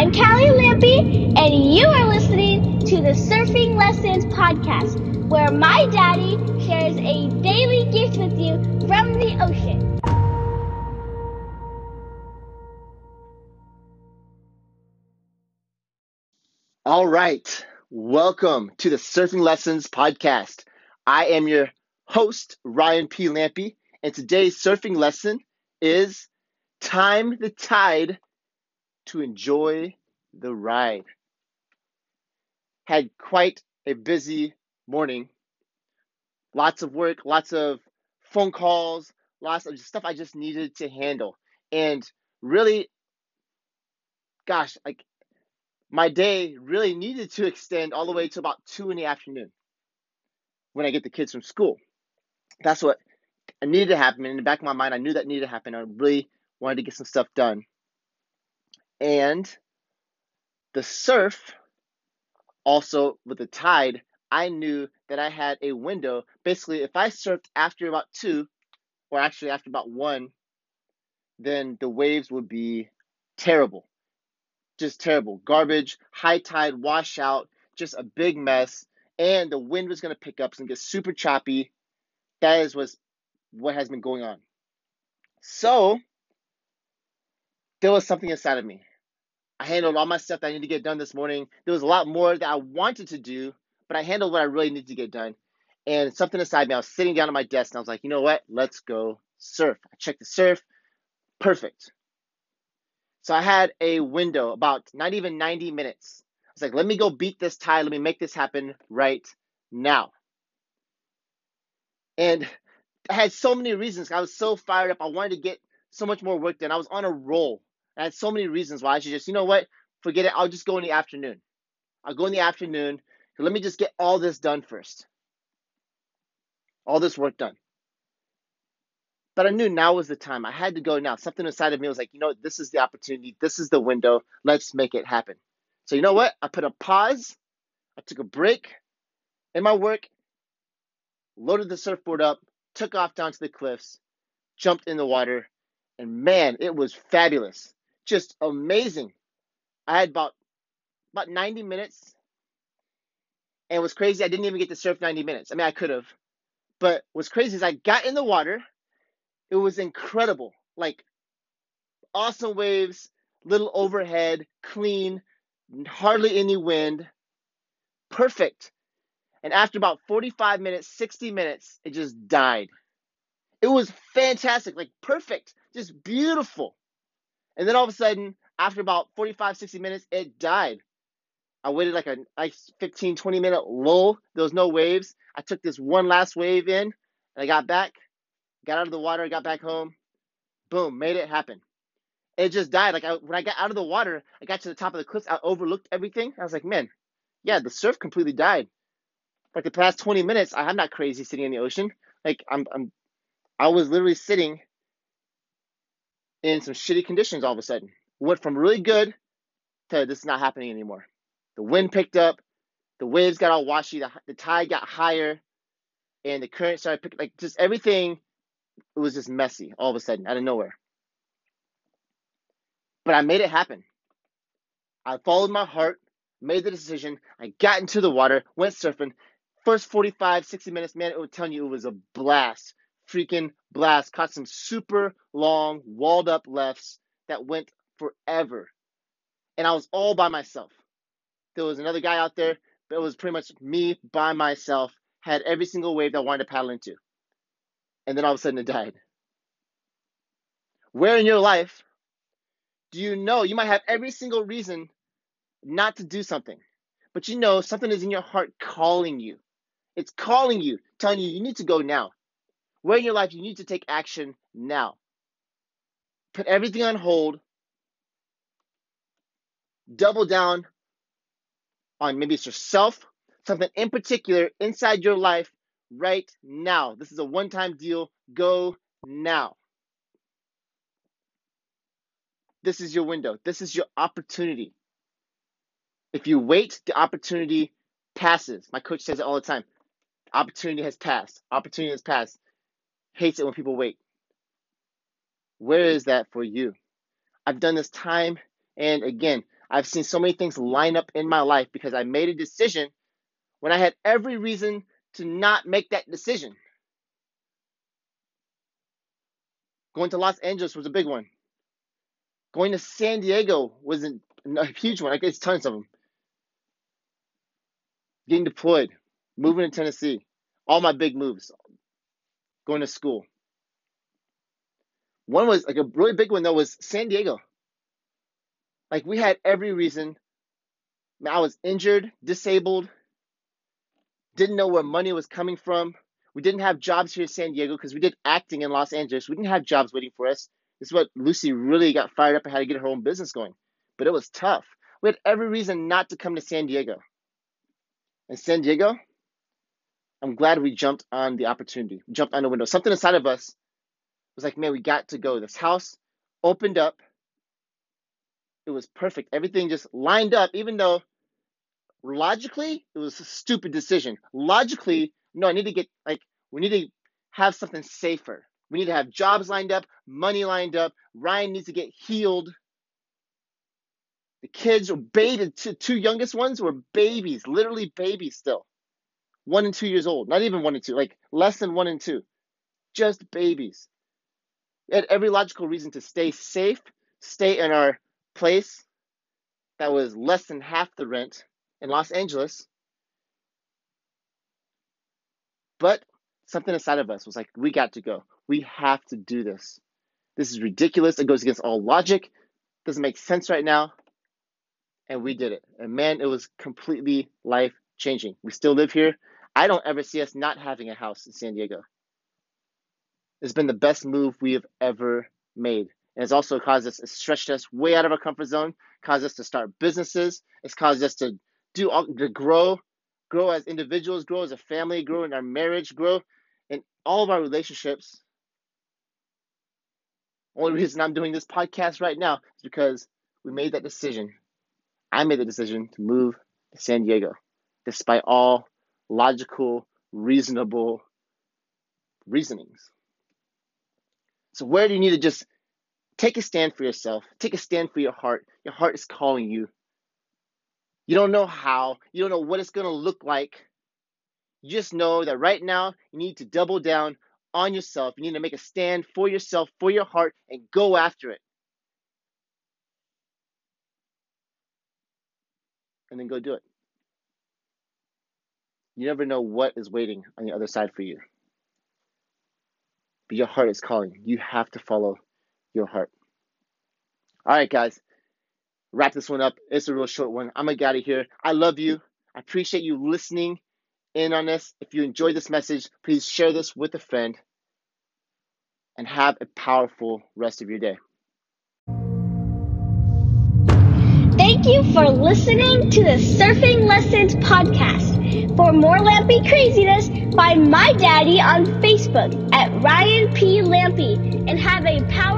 I'm Callie Lampy, and you are listening to the Surfing Lessons Podcast, where my daddy shares a daily gift with you from the ocean. All right. Welcome to the Surfing Lessons Podcast. I am your host, Ryan P. Lampy, and today's surfing lesson is time the tide to enjoy the ride. Had quite a busy morning. Lots of work, lots of phone calls, lots of stuff I just needed to handle. And really, gosh, like my day really needed to extend all the way to about two in the afternoon when I get the kids from school. That's what needed to happen. In the back of my mind, I knew that needed to happen. I really wanted to get some stuff done. And the surf, also with the tide, I knew that I had a window. Basically, if I surfed after about two, or actually after about one, then the waves would be terrible. Just terrible. Garbage, high tide, washout, just a big mess. And the wind was going to pick up and get super choppy. That is what's, what has been going on. So, there was something inside of me. I handled all my stuff that I needed to get done this morning. There was a lot more that I wanted to do, but I handled what I really needed to get done. And something inside me, I was sitting down at my desk and I was like, you know what? Let's go surf. I checked the surf. Perfect. So I had a window about not even 90 minutes. I was like, let me go beat this tide. Let me make this happen right now. And I had so many reasons. I was so fired up. I wanted to get so much more work done. I was on a roll. I had so many reasons why I should just, you know what, forget it. I'll just go in the afternoon. I'll go in the afternoon. Let me just get all this done first. All this work done. But I knew now was the time. I had to go now. Something inside of me was like, you know, this is the opportunity. This is the window. Let's make it happen. So, you know what? I put a pause. I took a break in my work, loaded the surfboard up, took off down to the cliffs, jumped in the water, and man, it was fabulous just amazing. I had about about 90 minutes. And was crazy, I didn't even get to surf 90 minutes. I mean, I could have. But what's crazy is I got in the water. It was incredible. Like awesome waves, little overhead, clean, hardly any wind. Perfect. And after about 45 minutes, 60 minutes, it just died. It was fantastic, like perfect, just beautiful. And then all of a sudden, after about 45, 60 minutes, it died. I waited like a nice 15, 20 minute lull. There was no waves. I took this one last wave in and I got back, got out of the water, got back home. Boom, made it happen. It just died. Like I, when I got out of the water, I got to the top of the cliffs. I overlooked everything. I was like, man, yeah, the surf completely died. Like the past 20 minutes, I'm not crazy sitting in the ocean. Like I'm, I'm I was literally sitting in some shitty conditions all of a sudden. Went from really good to this is not happening anymore. The wind picked up, the waves got all washy, the, the tide got higher, and the current started picking like just everything it was just messy all of a sudden out of nowhere. But I made it happen. I followed my heart, made the decision. I got into the water, went surfing. First 45, 60 minutes, man, it was telling you it was a blast freaking blast. Caught some super long, walled up lefts that went forever. And I was all by myself. There was another guy out there, but it was pretty much me by myself. Had every single wave that I wanted to paddle into. And then all of a sudden it died. Where in your life do you know you might have every single reason not to do something, but you know something is in your heart calling you? It's calling you, telling you you need to go now. Where in your life you need to take action now. Put everything on hold. Double down on maybe it's yourself, something in particular inside your life right now. This is a one time deal. Go now. This is your window. This is your opportunity. If you wait, the opportunity passes. My coach says it all the time. Opportunity has passed. Opportunity has passed hates it when people wait. Where is that for you? I've done this time and again. I've seen so many things line up in my life because I made a decision when I had every reason to not make that decision. Going to Los Angeles was a big one. Going to San Diego was a, huge one. I guess tons of them. Getting deployed, moving to Tennessee, all my big moves, going to school. One was like a really big one though was San Diego. Like we had every reason. I was injured, disabled, didn't know where money was coming from. We didn't have jobs here in San Diego because we did acting in Los Angeles. We didn't have jobs waiting for us. This is what Lucy really got fired up and had to get her own business going. But it was tough. We had every reason not to come to San Diego. And San Diego, I'm glad we jumped on the opportunity, jumped on the window. Something inside of us was like, man, we got to go. This house opened up. It was perfect. Everything just lined up, even though logically it was a stupid decision. Logically, no, I need to get like we need to have something safer. We need to have jobs lined up, money lined up. Ryan needs to get healed. The kids were babies. Two, two youngest ones were babies, literally babies still. One and two years old. Not even one and two, like less than one and two. Just babies. Had every logical reason to stay safe, stay in our place that was less than half the rent in Los Angeles. But something inside of us was like, we got to go. We have to do this. This is ridiculous. It goes against all logic. Doesn't make sense right now. And we did it. And man, it was completely life changing. We still live here. I don't ever see us not having a house in San Diego. It's been the best move we have ever made. And it's also caused us, it's stretched us way out of our comfort zone, caused us to start businesses. It's caused us to do all, to grow, grow as individuals, grow as a family, grow in our marriage, grow in all of our relationships. Only reason I'm doing this podcast right now is because we made that decision. I made the decision to move to San Diego, despite all logical, reasonable reasonings. So, where do you need to just take a stand for yourself? Take a stand for your heart. Your heart is calling you. You don't know how, you don't know what it's going to look like. You just know that right now you need to double down on yourself. You need to make a stand for yourself, for your heart, and go after it. And then go do it. You never know what is waiting on the other side for you. But your heart is calling. You have to follow your heart. All right, guys wrap this one up. It's a real short one. I'm gonna get out of here. I love you. I appreciate you listening in on this. If you enjoyed this message, please share this with a friend and have a powerful rest of your day. Thank you for listening to the Surfing Lessons podcast. For more Lampy craziness, find my daddy on Facebook at Ryan P. Lampy and have a powerful